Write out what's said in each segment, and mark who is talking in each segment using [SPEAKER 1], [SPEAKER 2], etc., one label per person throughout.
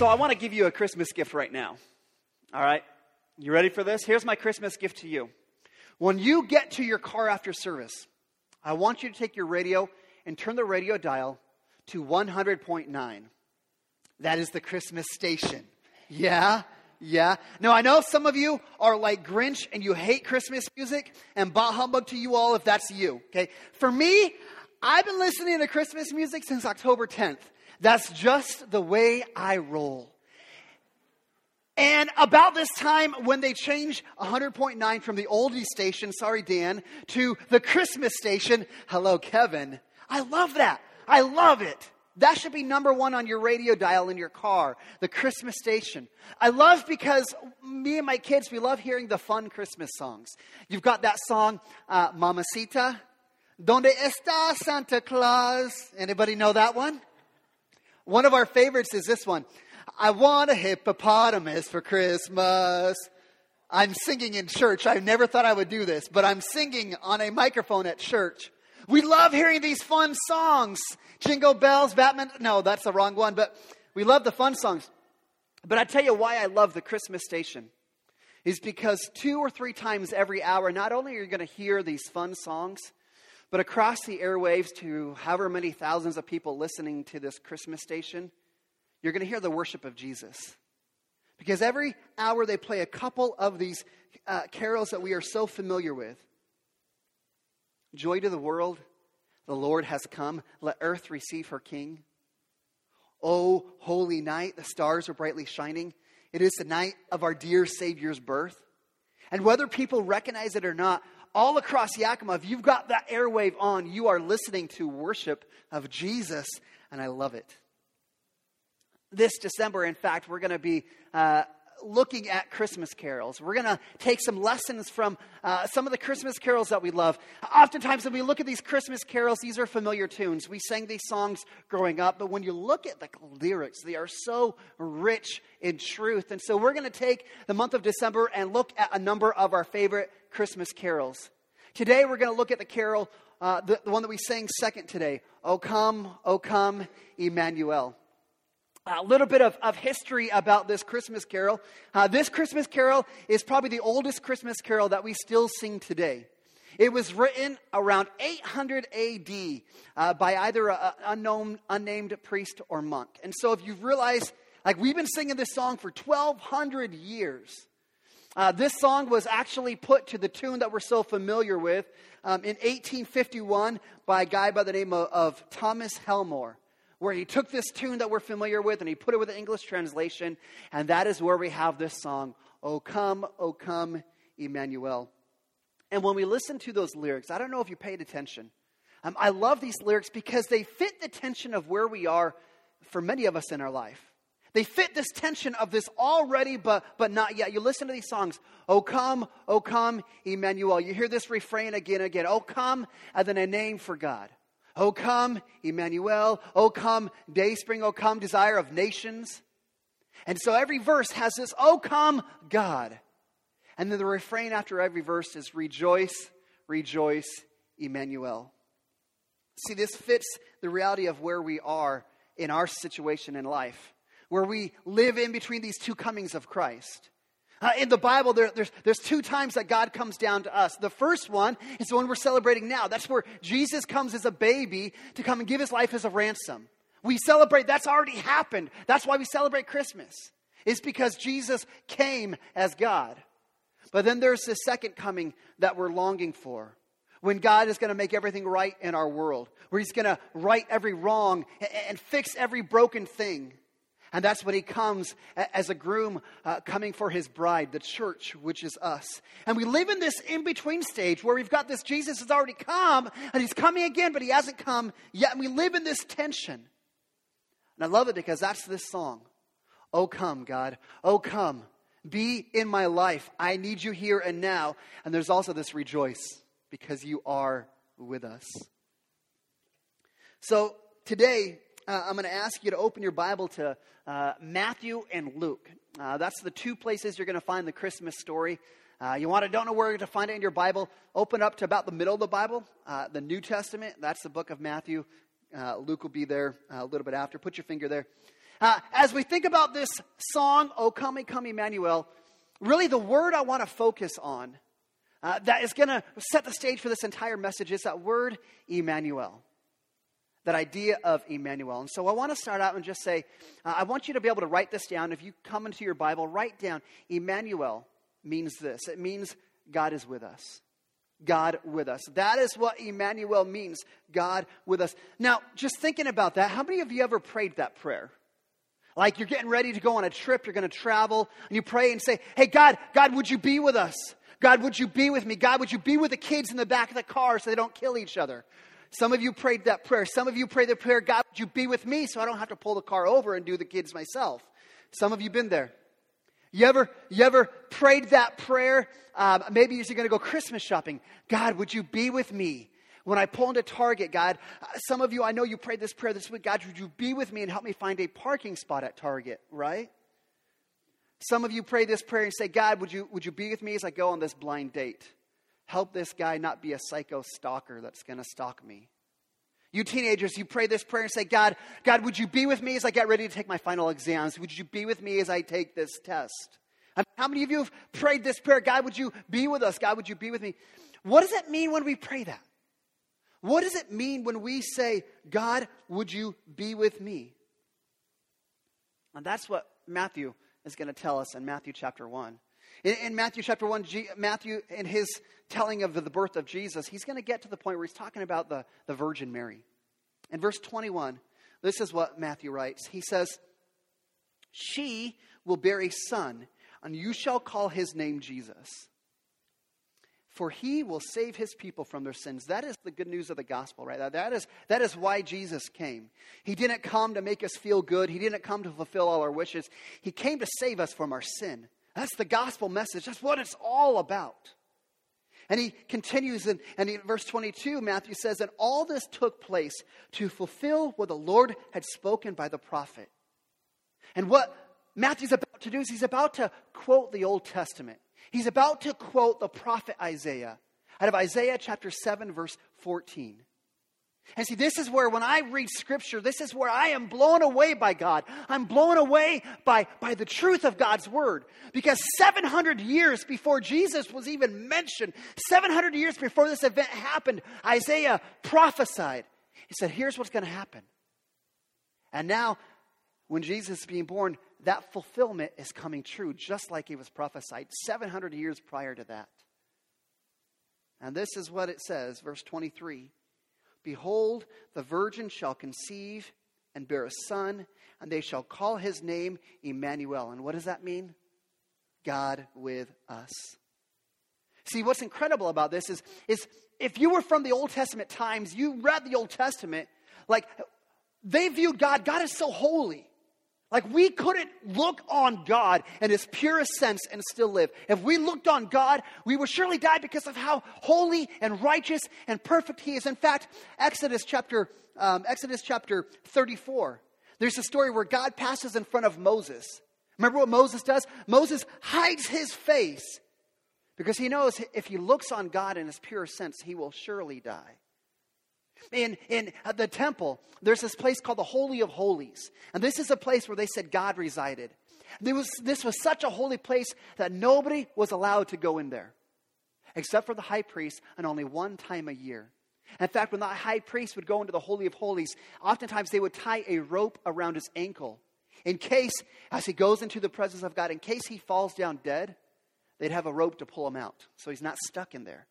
[SPEAKER 1] So I want to give you a Christmas gift right now. All right? You ready for this? Here's my Christmas gift to you. When you get to your car after service, I want you to take your radio and turn the radio dial to 100.9. That is the Christmas station. Yeah? Yeah. Now, I know some of you are like Grinch and you hate Christmas music, and bah humbug to you all if that's you. Okay? For me, I've been listening to Christmas music since October 10th. That's just the way I roll. And about this time, when they changed 100.9 from the oldie station, sorry, Dan, to the Christmas station, hello, Kevin, I love that. I love it. That should be number one on your radio dial in your car, the Christmas station. I love because me and my kids, we love hearing the fun Christmas songs. You've got that song, uh, Mamacita, Donde está Santa Claus? Anybody know that one? One of our favorites is this one. I want a hippopotamus for Christmas. I'm singing in church. I never thought I would do this, but I'm singing on a microphone at church. We love hearing these fun songs. Jingle bells, Batman. No, that's the wrong one, but we love the fun songs. But I tell you why I love the Christmas station is because two or three times every hour, not only are you going to hear these fun songs, but across the airwaves to however many thousands of people listening to this Christmas station, you're going to hear the worship of Jesus. Because every hour they play a couple of these uh, carols that we are so familiar with. Joy to the world, the Lord has come. Let earth receive her King. Oh, holy night, the stars are brightly shining. It is the night of our dear Savior's birth. And whether people recognize it or not, all across Yakima, if you've got that airwave on, you are listening to worship of Jesus, and I love it. This December, in fact, we're going to be uh, looking at Christmas carols. We're going to take some lessons from uh, some of the Christmas carols that we love. Oftentimes, when we look at these Christmas carols, these are familiar tunes. We sang these songs growing up, but when you look at the lyrics, they are so rich in truth. And so, we're going to take the month of December and look at a number of our favorite Christmas carols. Today, we're going to look at the carol, uh, the, the one that we sang second today O come, O come, Emmanuel. A little bit of, of history about this Christmas carol. Uh, this Christmas carol is probably the oldest Christmas carol that we still sing today. It was written around 800 AD uh, by either an unknown, unnamed priest or monk. And so, if you realize, like we've been singing this song for 1,200 years, uh, this song was actually put to the tune that we're so familiar with um, in 1851 by a guy by the name of, of Thomas Helmore where he took this tune that we're familiar with and he put it with an English translation, and that is where we have this song, O come, O come, Emmanuel. And when we listen to those lyrics, I don't know if you paid attention. Um, I love these lyrics because they fit the tension of where we are for many of us in our life. They fit this tension of this already but, but not yet. You listen to these songs, O come, O come, Emmanuel. You hear this refrain again and again, O come, and then a name for God. O come, Emmanuel. O come, Dayspring. O come, desire of nations. And so every verse has this, O come, God. And then the refrain after every verse is, Rejoice, rejoice, Emmanuel. See, this fits the reality of where we are in our situation in life, where we live in between these two comings of Christ. Uh, in the Bible, there, there's, there's two times that God comes down to us. The first one is the one we're celebrating now. That's where Jesus comes as a baby to come and give his life as a ransom. We celebrate, that's already happened. That's why we celebrate Christmas. It's because Jesus came as God. But then there's the second coming that we're longing for. When God is going to make everything right in our world, where He's going to right every wrong and, and fix every broken thing. And that's when he comes as a groom uh, coming for his bride, the church, which is us. And we live in this in between stage where we've got this Jesus has already come and he's coming again, but he hasn't come yet. And we live in this tension. And I love it because that's this song. Oh, come, God. Oh, come. Be in my life. I need you here and now. And there's also this rejoice because you are with us. So today, uh, I'm going to ask you to open your Bible to uh, Matthew and Luke. Uh, that's the two places you're going to find the Christmas story. Uh, you want to don't know where to find it in your Bible? Open up to about the middle of the Bible, uh, the New Testament. That's the book of Matthew. Uh, Luke will be there a little bit after. Put your finger there. As we think about this song, O Come, Come Emmanuel, really the word I want to focus on uh, that is going to set the stage for this entire message is that word Emmanuel. That idea of Emmanuel. And so I want to start out and just say, uh, I want you to be able to write this down. If you come into your Bible, write down Emmanuel means this it means God is with us. God with us. That is what Emmanuel means God with us. Now, just thinking about that, how many of you ever prayed that prayer? Like you're getting ready to go on a trip, you're going to travel, and you pray and say, Hey, God, God, would you be with us? God, would you be with me? God, would you be with the kids in the back of the car so they don't kill each other? Some of you prayed that prayer. Some of you prayed the prayer, God, would you be with me so I don't have to pull the car over and do the kids myself? Some of you been there. You ever, you ever prayed that prayer? Um, maybe you're going to go Christmas shopping. God, would you be with me when I pull into Target? God, uh, some of you, I know you prayed this prayer this week. God, would you be with me and help me find a parking spot at Target, right? Some of you pray this prayer and say, God, would you, would you be with me as I go on this blind date? Help this guy not be a psycho stalker that's going to stalk me. You teenagers, you pray this prayer and say, God, God, would you be with me as I get ready to take my final exams? Would you be with me as I take this test? How many of you have prayed this prayer? God, would you be with us? God, would you be with me? What does it mean when we pray that? What does it mean when we say, God, would you be with me? And that's what Matthew is going to tell us in Matthew chapter 1. In, in Matthew chapter 1, G, Matthew, in his telling of the, birth of Jesus, he's going to get to the point where he's talking about the, the Virgin Mary. In verse 21, this is what Matthew writes. He says, She will bear a son, and you shall call his name Jesus. For he will save his people from their sins. That is the good news of the gospel, right? That is, that is why Jesus came. He didn't come to make us feel good, he didn't come to fulfill all our wishes. He came to save us from our sin. That's the gospel message. That's what it's all about. And he continues in, and in verse 22, Matthew says, And all this took place to fulfill what the Lord had spoken by the prophet. And what Matthew's about to do is he's about to quote the Old Testament. He's about to quote the prophet Isaiah out of Isaiah chapter 7, verse 14. And see, this is where when I read scripture, this is where I am blown away by God. I'm blown away by, by the truth of God's word. Because 700 years before Jesus was even mentioned, 700 years before this event happened, Isaiah prophesied. He said, Here's what's going to happen. And now, when Jesus is being born, that fulfillment is coming true, just like it was prophesied 700 years prior to that. And this is what it says, verse 23 Behold, the virgin shall conceive and bear a son, and they shall call his name Emmanuel. And what does that mean? God with us. See, what's incredible about this is, is if you were from the Old Testament times, you read the Old Testament, like they viewed God, God is so holy. Like we couldn't look on God in his purest sense and still live. If we looked on God, we would surely die because of how holy and righteous and perfect he is. In fact, Exodus chapter, um, Exodus chapter 34, there's a story where God passes in front of Moses. Remember what Moses does? Moses hides his face because he knows if he looks on God in his pure sense, he will surely die. In, in uh, the temple, there's this place called the Holy of Holies. And this is a place where they said God resided. There was, this was such a holy place that nobody was allowed to go in there, except for the high priest, and only one time a year. In fact, when the high priest would go into the Holy of Holies, oftentimes they would tie a rope around his ankle in case, as he goes into the presence of God, in case he falls down dead, they'd have a rope to pull him out so he's not stuck in there.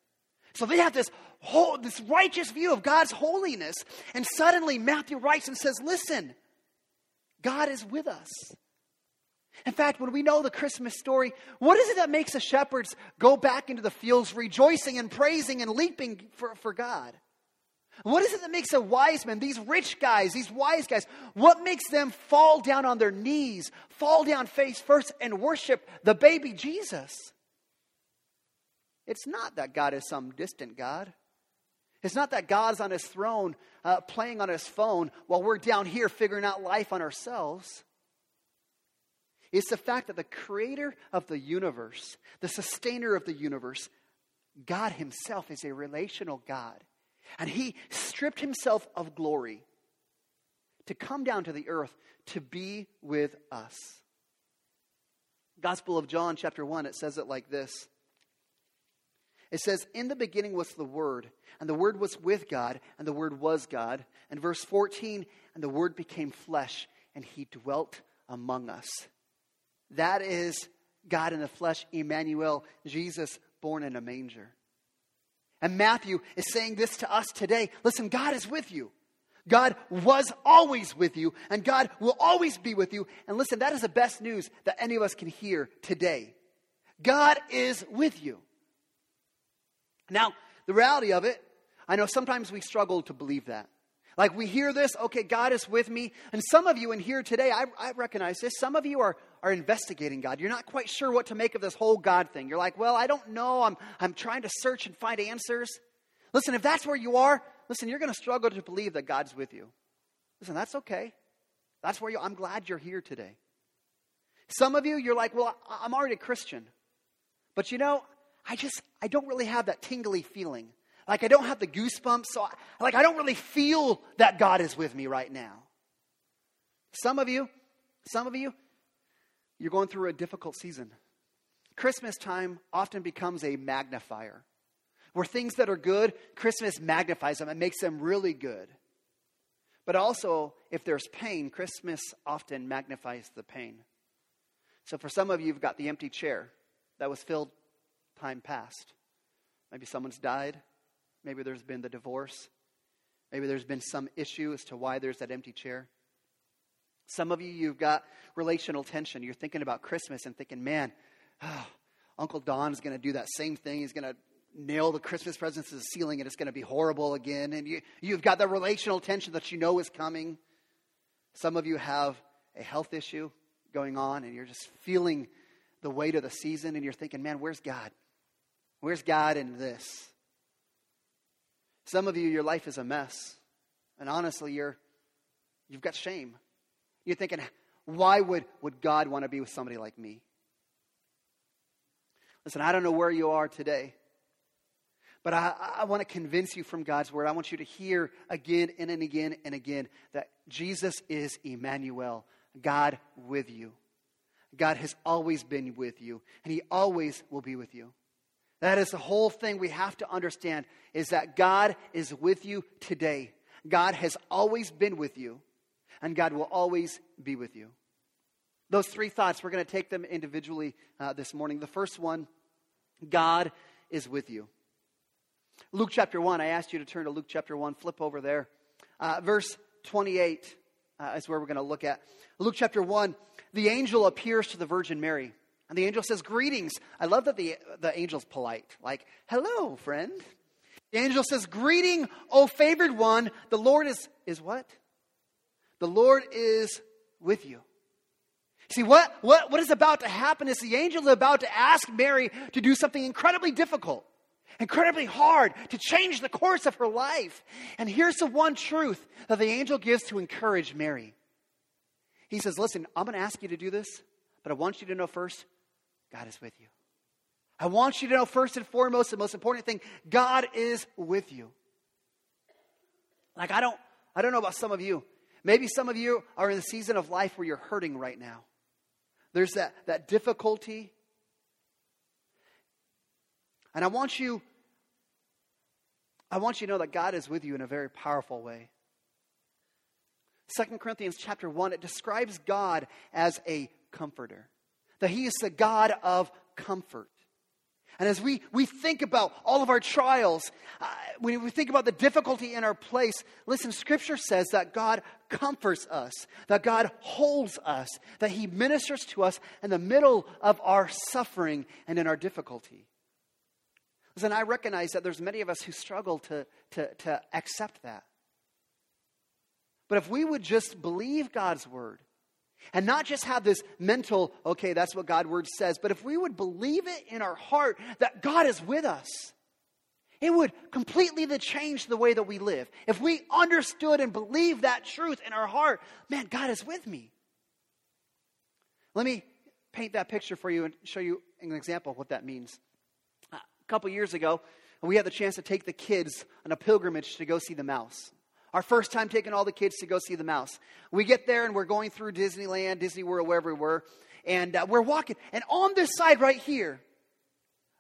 [SPEAKER 1] So they have this whole, this righteous view of God's holiness. And suddenly Matthew writes and says, Listen, God is with us. In fact, when we know the Christmas story, what is it that makes the shepherds go back into the fields rejoicing and praising and leaping for, for God? What is it that makes the wise men, these rich guys, these wise guys, what makes them fall down on their knees, fall down face first, and worship the baby Jesus? It's not that God is some distant God. It's not that God's on his throne uh, playing on his phone while we're down here figuring out life on ourselves. It's the fact that the creator of the universe, the sustainer of the universe, God himself is a relational God. And he stripped himself of glory to come down to the earth to be with us. Gospel of John, chapter 1, it says it like this. It says, In the beginning was the Word, and the Word was with God, and the Word was God. And verse 14, and the Word became flesh, and He dwelt among us. That is God in the flesh, Emmanuel, Jesus born in a manger. And Matthew is saying this to us today. Listen, God is with you. God was always with you, and God will always be with you. And listen, that is the best news that any of us can hear today. God is with you. Now, the reality of it, I know sometimes we struggle to believe that. Like we hear this, okay, God is with me. And some of you in here today, I, I, recognize this. Some of you are, are investigating God. You're not quite sure what to make of this whole God thing. You're like, well, I don't know. I'm, I'm trying to search and find answers. Listen, if that's where you are, listen, you're going to struggle to believe that God's with you. Listen, that's okay. That's where you, I'm glad you're here today. Some of you, you're like, well, I'm already a Christian. But you know, I just, I don't really have that tingly feeling. Like I don't have the goosebumps. So I, like I don't really feel that God is with me right now. Some of you, some of you, you're going through a difficult season. Christmas time often becomes a magnifier. Where things that are good, Christmas magnifies them and makes them really good. But also, if there's pain, Christmas often magnifies the pain. So for some of you, you've got the empty chair that was filled time passed. Maybe someone's died. Maybe there's been the divorce. Maybe there's been some issue as to why there's that empty chair. Some of you, you've got relational tension. You're thinking about Christmas and thinking, man, oh, Uncle Don's going to do that same thing. He's going to nail the Christmas presents to the ceiling and it's going to be horrible again. And you, you've got the relational tension that you know is coming. Some of you have a health issue going on and you're just feeling the weight of the season and you're thinking, man, where's God? Where's God in this? Some of you, your life is a mess. And honestly, you're, you've got shame. You're thinking, why would, would God want to be with somebody like me? Listen, I don't know where you are today, but I, I want to convince you from God's word. I want you to hear again and, and again and again that Jesus is Emmanuel, God with you. God has always been with you, and He always will be with you. That is the whole thing we have to understand is that God is with you today. God has always been with you, and God will always be with you. Those three thoughts, we're going to take them individually uh, this morning. The first one, God is with you. Luke chapter 1, I asked you to turn to Luke chapter 1, flip over there. Uh, verse 28 uh, is where we're going to look at. Luke chapter 1, the angel appears to the Virgin Mary. And the angel says, Greetings. I love that the, the angel's polite. Like, hello, friend. The angel says, Greeting, O favored one. The Lord is, is what? The Lord is with you. See, what, what, what is about to happen is the angel is about to ask Mary to do something incredibly difficult, incredibly hard, to change the course of her life. And here's the one truth that the angel gives to encourage Mary. He says, Listen, I'm going to ask you to do this, but I want you to know first God is with you. I want you to know first and foremost, the most important thing God is with you. Like, I don't, I don't know about some of you. Maybe some of you are in the season of life where you're hurting right now. There's that, that difficulty. And I want you, I want you to know that God is with you in a very powerful way. Second Corinthians chapter 1, it describes God as a comforter that He is the God of comfort. And as we, we think about all of our trials, uh, when we think about the difficulty in our place, listen, Scripture says that God comforts us, that God holds us, that He ministers to us in the middle of our suffering and in our difficulty. Listen, I recognize that there's many of us who struggle to, to, to accept that. But if we would just believe God's word, and not just have this mental, okay, that's what God's word says, but if we would believe it in our heart that God is with us, it would completely change the way that we live. If we understood and believed that truth in our heart, man, God is with me. Let me paint that picture for you and show you an example of what that means. A couple years ago, we had the chance to take the kids on a pilgrimage to go see the mouse. Our first time taking all the kids to go see the mouse. We get there and we're going through Disneyland, Disney World, wherever we were, and uh, we're walking. And on this side right here,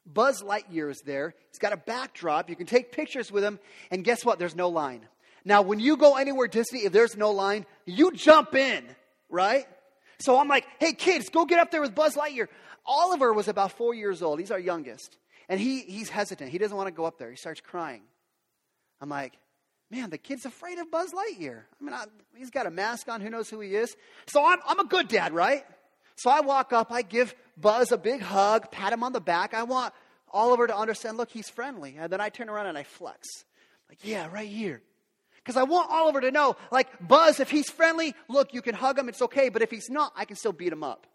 [SPEAKER 1] Buzz Lightyear is there. He's got a backdrop. You can take pictures with him, and guess what? There's no line. Now, when you go anywhere Disney, if there's no line, you jump in, right? So I'm like, hey, kids, go get up there with Buzz Lightyear. Oliver was about four years old. He's our youngest. And he, he's hesitant. He doesn't want to go up there. He starts crying. I'm like, man, the kid's afraid of Buzz Lightyear. I mean, I, he's got a mask on. Who knows who he is? So I'm, I'm a good dad, right? So I walk up, I give Buzz a big hug, pat him on the back. I want Oliver to understand, look, he's friendly. And then I turn around and I flex. Like, yeah, right here. Because I want Oliver to know, like, Buzz, if he's friendly, look, you can hug him, it's okay. But if he's not, I can still beat him up.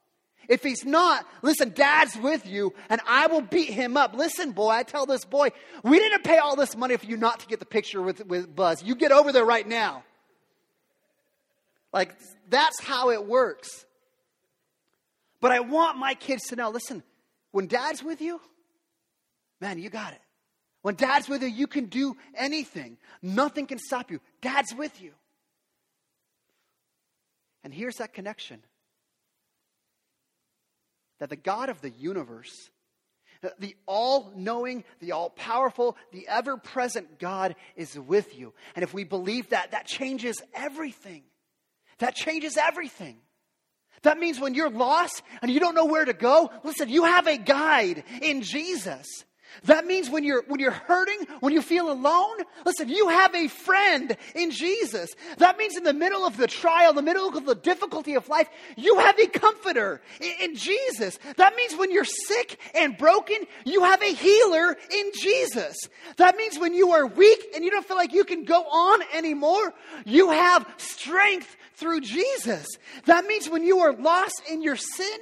[SPEAKER 1] If he's not, listen, dad's with you and I will beat him up. Listen, boy, I tell this boy, we didn't pay all this money for you not to get the picture with, with Buzz. You get over there right now. Like, that's how it works. But I want my kids to know listen, when dad's with you, man, you got it. When dad's with you, you can do anything. Nothing can stop you. Dad's with you. And here's that connection that the God of the universe, the all knowing, the all powerful, the ever present God is with you. And if we believe that, that changes everything. That changes everything. That means when you're lost and you don't know where to go, listen, you have a guide in Jesus. That means when you're, when you're hurting, when you feel alone, listen, you have a friend in Jesus. That means in the middle of the trial, the middle of the difficulty of life, you have a comforter in, in Jesus. That means when you're sick and broken, you have a healer in Jesus. That means when you are weak and you don't feel like you can go on anymore, you have strength through Jesus. That means when you are lost in your sin,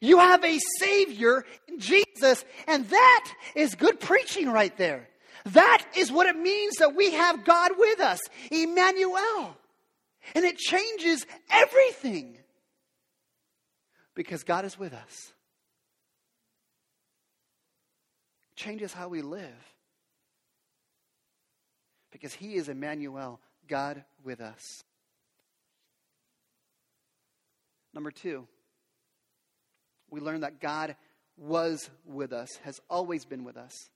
[SPEAKER 1] you have a Savior in Jesus, and that is good preaching right there. That is what it means that we have God with us, Emmanuel. And it changes everything because God is with us. It changes how we live because He is Emmanuel, God with us. Number two, we learn that God was with us, has always been with us.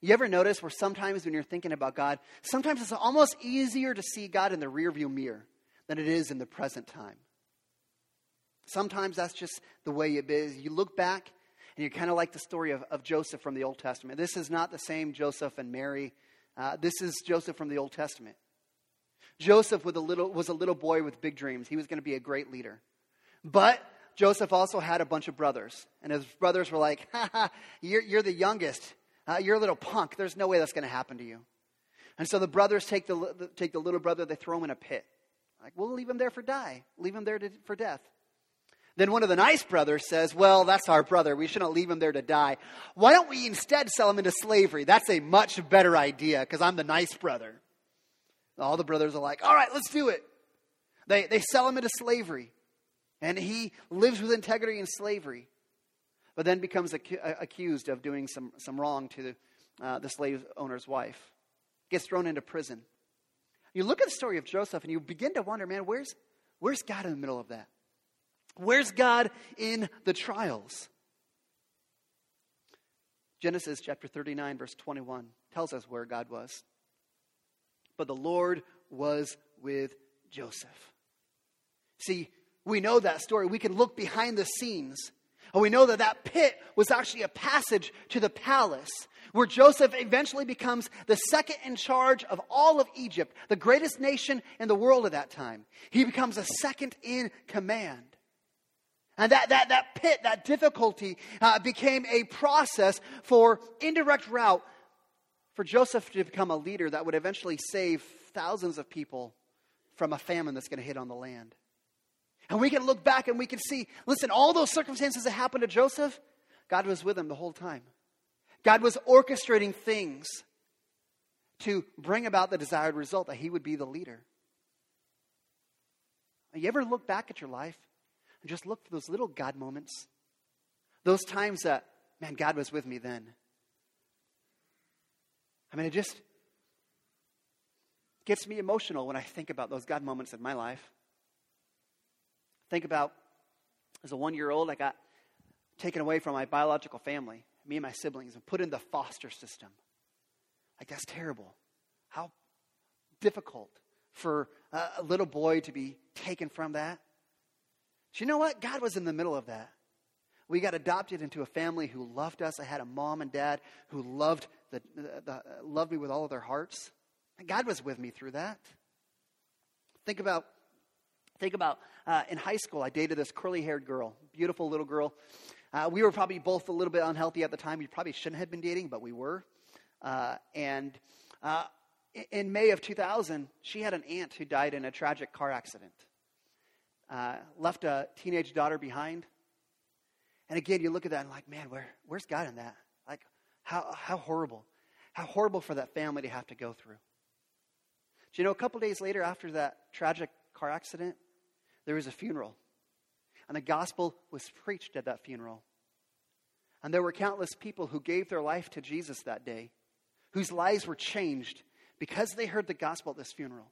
[SPEAKER 1] You ever notice where sometimes when you're thinking about God, sometimes it's almost easier to see God in the rearview mirror than it is in the present time? Sometimes that's just the way it is. You look back and you're kind of like the story of, of Joseph from the Old Testament. This is not the same Joseph and Mary. Uh, this is Joseph from the Old Testament. Joseph with a little, was a little boy with big dreams. He was going to be a great leader. But Joseph also had a bunch of brothers, and his brothers were like, ha ha, you're, you're the youngest. Uh, you're a little punk. There's no way that's going to happen to you. And so the brothers take the, take the little brother, they throw him in a pit. Like, we'll leave him there for die. Leave him there to, for death. Then one of the nice brothers says, Well, that's our brother. We shouldn't leave him there to die. Why don't we instead sell him into slavery? That's a much better idea because I'm the nice brother. All the brothers are like, All right, let's do it. They, they sell him into slavery. And he lives with integrity in slavery, but then becomes ac- accused of doing some, some wrong to the, uh, the slave owner's wife. Gets thrown into prison. You look at the story of Joseph and you begin to wonder, man, where's, where's God in the middle of that? Where's God in the trials? Genesis chapter 39, verse 21 tells us where God was. But the Lord was with Joseph. See, we know that story. We can look behind the scenes. And we know that that pit was actually a passage to the palace where Joseph eventually becomes the second in charge of all of Egypt, the greatest nation in the world at that time. He becomes a second in command. And that, that, that pit, that difficulty, uh, became a process for indirect route for Joseph to become a leader that would eventually save thousands of people from a famine that's going to hit on the land. And we can look back and we can see listen, all those circumstances that happened to Joseph, God was with him the whole time. God was orchestrating things to bring about the desired result that he would be the leader. You ever look back at your life and just look for those little God moments? Those times that, man, God was with me then. I mean, it just, gets me emotional when I think about those God moments in my life. Think about as a one year old, I got taken away from my biological family, me and my siblings, and put in the foster system. Like, that's terrible. How difficult for a little boy to be taken from that. You know what? God was in the middle of that. We got adopted into a family who loved us. I had a mom and dad who loved, the, the, loved me with all of their hearts. God was with me through that. Think about, think about uh, in high school, I dated this curly haired girl, beautiful little girl. Uh, we were probably both a little bit unhealthy at the time. We probably shouldn't have been dating, but we were. Uh, and uh, in May of 2000, she had an aunt who died in a tragic car accident. Uh, left a teenage daughter behind. And again, you look at that and like, man, where, where's God in that? Like, how, how horrible. How horrible for that family to have to go through. Do you know, a couple days later after that tragic car accident, there was a funeral. And the gospel was preached at that funeral. And there were countless people who gave their life to Jesus that day, whose lives were changed because they heard the gospel at this funeral.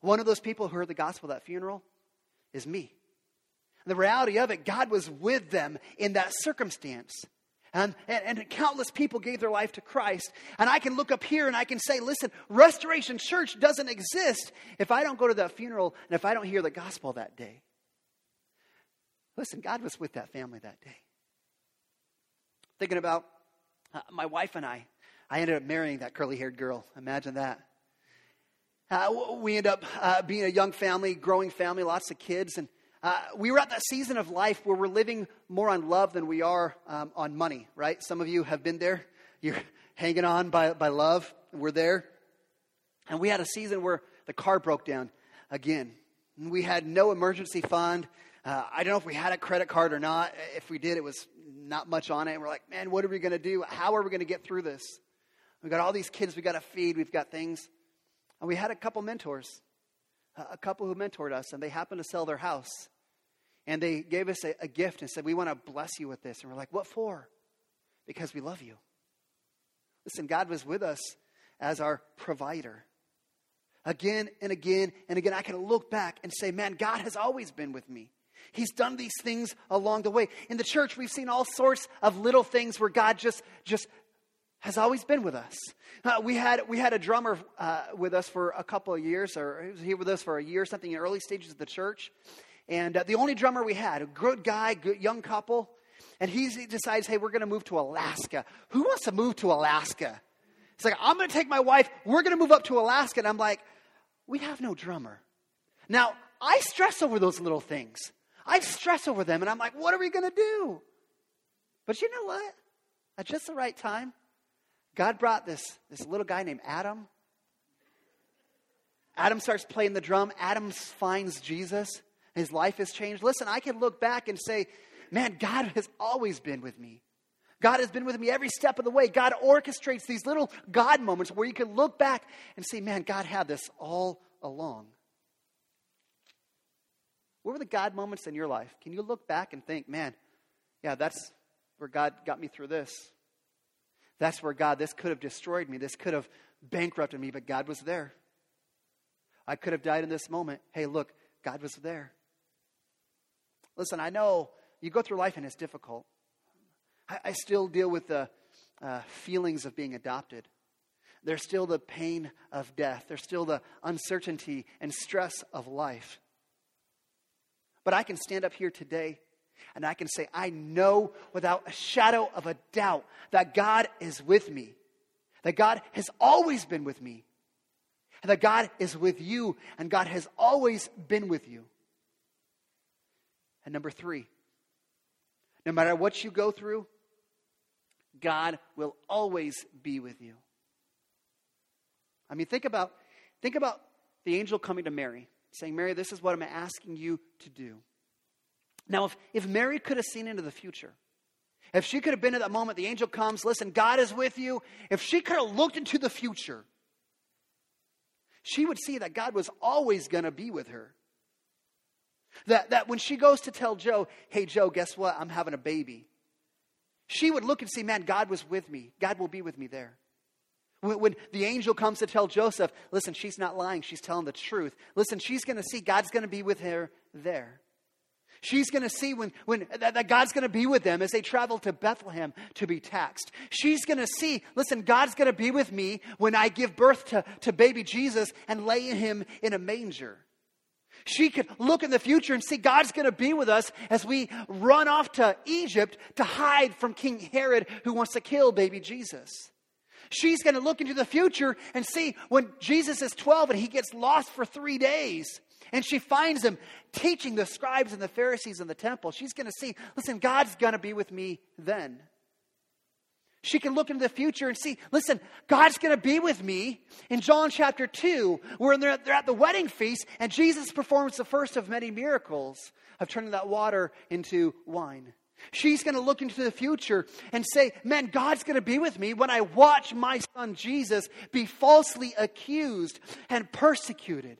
[SPEAKER 1] One of those people who heard the gospel at that funeral is me. And the reality of it, God was with them in that circumstance. And, and, and, countless people gave their life to Christ. And I can look up here and I can say, listen, Restoration Church doesn't exist if I don't go to that funeral and if I don't hear the gospel that day. Listen, God was with that family that day. Thinking about uh, my wife and I, I ended up marrying that curly haired girl. Imagine that. Uh, we end up uh, being a young family, growing family, lots of kids. And uh, we were at that season of life where we're living more on love than we are um, on money, right? Some of you have been there. You're hanging on by, by love. We're there. And we had a season where the car broke down again. We had no emergency fund. Uh, I don't know if we had a credit card or not. If we did, it was not much on it. And we're like, man, what are we going to do? How are we going to get through this? We've got all these kids we got to feed. We've got things. And we had a couple mentors a couple who mentored us, and they happened to sell their house. And they gave us a, a gift and said, We want to bless you with this. And we're like, What for? Because we love you. Listen, God was with us as our provider. Again and again and again, I can look back and say, Man, God has always been with me. He's done these things along the way. In the church, we've seen all sorts of little things where God just, just has always been with us. Uh, we, had, we had a drummer uh, with us for a couple of years, or he was here with us for a year, or something in early stages of the church. And uh, the only drummer we had, a good guy, good young couple, and he decides, hey, we're going to move to Alaska. Who wants to move to Alaska? He's like, I'm going to take my wife, we're going to move up to Alaska. And I'm like, we have no drummer. Now, I stress over those little things. I stress over them, and I'm like, what are we going to do? But you know what? At just the right time, God brought this, this little guy named Adam. Adam starts playing the drum. Adam finds Jesus. His life has changed. Listen, I can look back and say, man, God has always been with me. God has been with me every step of the way. God orchestrates these little God moments where you can look back and say, man, God had this all along. What were the God moments in your life? Can you look back and think, man, yeah, that's where God got me through this? That's where God, this could have destroyed me. This could have bankrupted me, but God was there. I could have died in this moment. Hey, look, God was there. Listen, I know you go through life and it's difficult. I, I still deal with the uh, feelings of being adopted. There's still the pain of death. There's still the uncertainty and stress of life. But I can stand up here today and I can say, I know without a shadow of a doubt that God is with me, that God has always been with me, and that God is with you, and God has always been with you. And number three, no matter what you go through, God will always be with you. I mean, think about, think about the angel coming to Mary, saying, Mary, this is what I'm asking you to do. Now, if, if Mary could have seen into the future, if she could have been at that moment, the angel comes, listen, God is with you. If she could have looked into the future, she would see that God was always going to be with her. That, that when she goes to tell Joe, hey, Joe, guess what? I'm having a baby. She would look and see, man, God was with me. God will be with me there. When, when the angel comes to tell Joseph, listen, she's not lying, she's telling the truth. Listen, she's going to see God's going to be with her there. She's going to see when, when that, that God's going to be with them as they travel to Bethlehem to be taxed. She's going to see, listen, God's going to be with me when I give birth to, to baby Jesus and lay him in a manger. She could look in the future and see God's going to be with us as we run off to Egypt to hide from King Herod who wants to kill baby Jesus. She's going to look into the future and see when Jesus is 12 and he gets lost for three days. And she finds him teaching the scribes and the Pharisees in the temple. She's going to see, listen, God's going to be with me then. She can look into the future and see, listen, God's going to be with me in John chapter 2, where they're, they're at the wedding feast, and Jesus performs the first of many miracles of turning that water into wine. She's going to look into the future and say, Man, God's going to be with me when I watch my son Jesus be falsely accused and persecuted.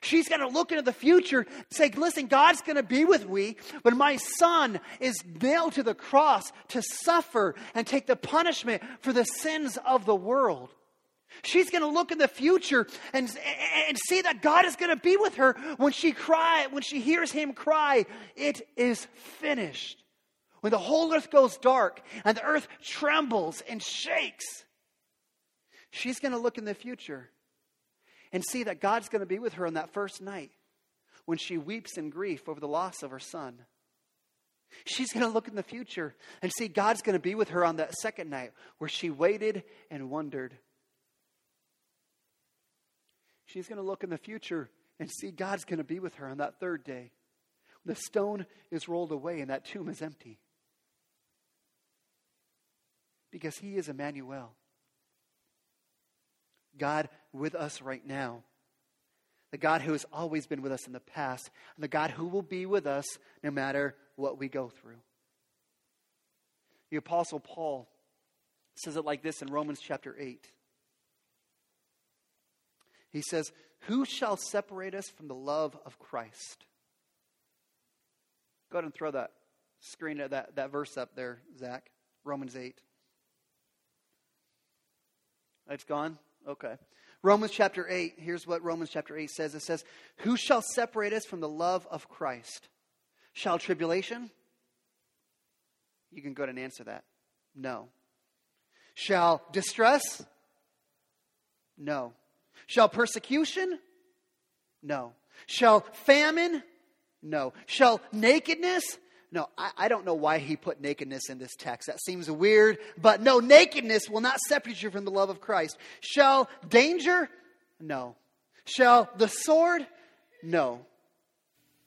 [SPEAKER 1] She's going to look into the future and say, Listen, God's going to be with me but my son is nailed to the cross to suffer and take the punishment for the sins of the world. She's going to look in the future and, and see that God is going to be with her when she cry, when she hears him cry, it is finished. When the whole earth goes dark and the earth trembles and shakes, she's going to look in the future and see that God's going to be with her on that first night when she weeps in grief over the loss of her son. She's going to look in the future and see God's going to be with her on that second night where she waited and wondered. She's going to look in the future and see God's going to be with her on that third day. The stone is rolled away and that tomb is empty. Because he is Emmanuel. God with us right now. The God who has always been with us in the past, and the God who will be with us no matter what we go through. The Apostle Paul says it like this in Romans chapter 8. He says, Who shall separate us from the love of Christ? Go ahead and throw that screen, that, that verse up there, Zach. Romans 8. It's gone? Okay. Romans chapter 8, here's what Romans chapter 8 says it says, Who shall separate us from the love of Christ? Shall tribulation? You can go ahead and answer that. No. Shall distress? No. Shall persecution? No. Shall famine? No. Shall nakedness? No, I, I, don't know why he put nakedness in this text. That seems weird, but no, nakedness will not separate you from the love of Christ. Shall danger? No. Shall the sword? No.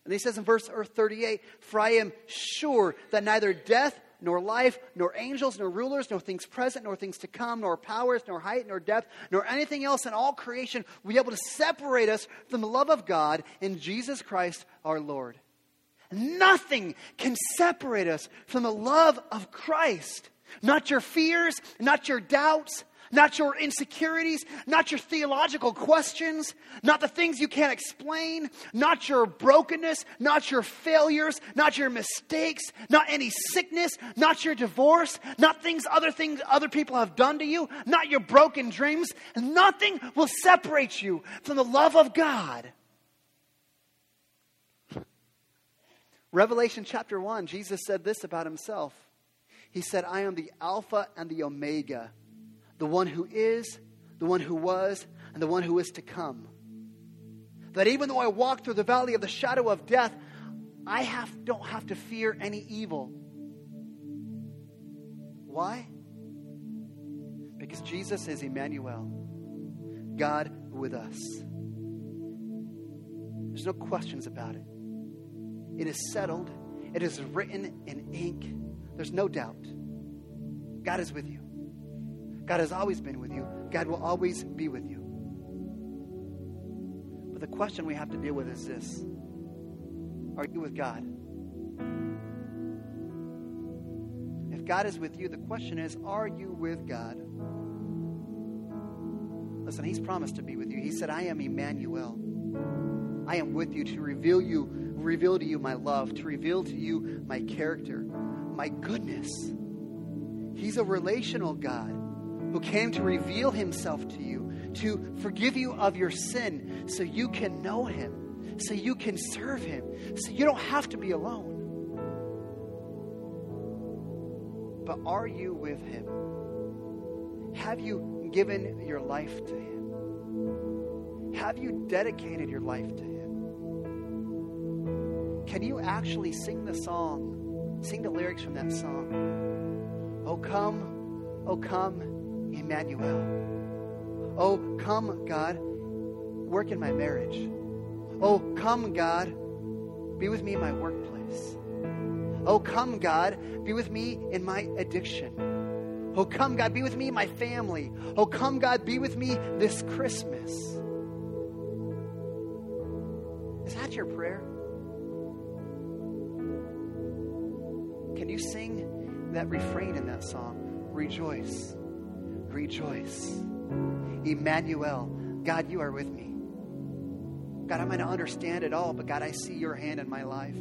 [SPEAKER 1] And he says in verse 38 For I am sure that neither death, nor life, nor angels, nor rulers, nor things present, nor things to come, nor powers, nor height, nor depth, nor anything else in all creation will be able to separate us from the love of God in Jesus Christ our Lord. Nothing can separate us from the love of Christ. Not your fears, not your doubts, not your insecurities, not your theological questions, not the things you can't explain, not your brokenness, not your failures, not your mistakes, not any sickness, not your divorce, not things other things other people have done to you, not your broken dreams. Nothing will separate you from the love of God. Revelation chapter 1, Jesus said this about himself. He said, I am the Alpha and the Omega, the one who is, the one who was, and the one who is to come. That even though I walk through the valley of the shadow of death, I have, don't have to fear any evil. Why? Because Jesus is Emmanuel, God with us. There's no questions about it. It is settled, it is written in ink. There's no doubt. God is with you. God has always been with you. God will always be with you. But the question we have to deal with is this Are you with God? If God is with you, the question is Are you with God? Listen, He's promised to be with you. He said, I am Emmanuel. I am with you to reveal you reveal to you my love, to reveal to you my character, my goodness. He's a relational God. who came to reveal himself to you, to forgive you of your sin so you can know him, so you can serve him, so you don't have to be alone. But are you with him? Have you given your life to him? Have you dedicated your life to him? Can you actually sing the song, sing the lyrics from that song? Oh, come, oh, come, Emmanuel. Oh, come, God, work in my marriage. Oh, come, God, be with me in my workplace. Oh, come, God, be with me in my addiction. Oh, come, God, be with me in my family. Oh, come, God, be with me this Christmas. Is that your prayer? You sing that refrain in that song? Rejoice, rejoice. Emmanuel, God, you are with me. God, I might not understand it all, but God, I see your hand in my life.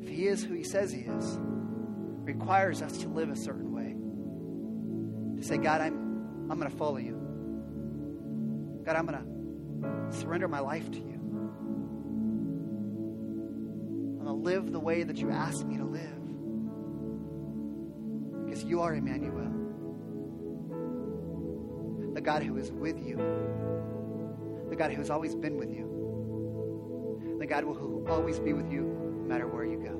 [SPEAKER 1] If He is who He says He is, requires us to live a certain way. To say, God, I'm, I'm going to follow you. God, I'm going to surrender my life to you. Live the way that you asked me to live. Because you are Emmanuel, the God who is with you, the God who has always been with you, the God who will always be with you no matter where you go.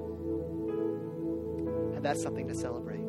[SPEAKER 1] And that's something to celebrate.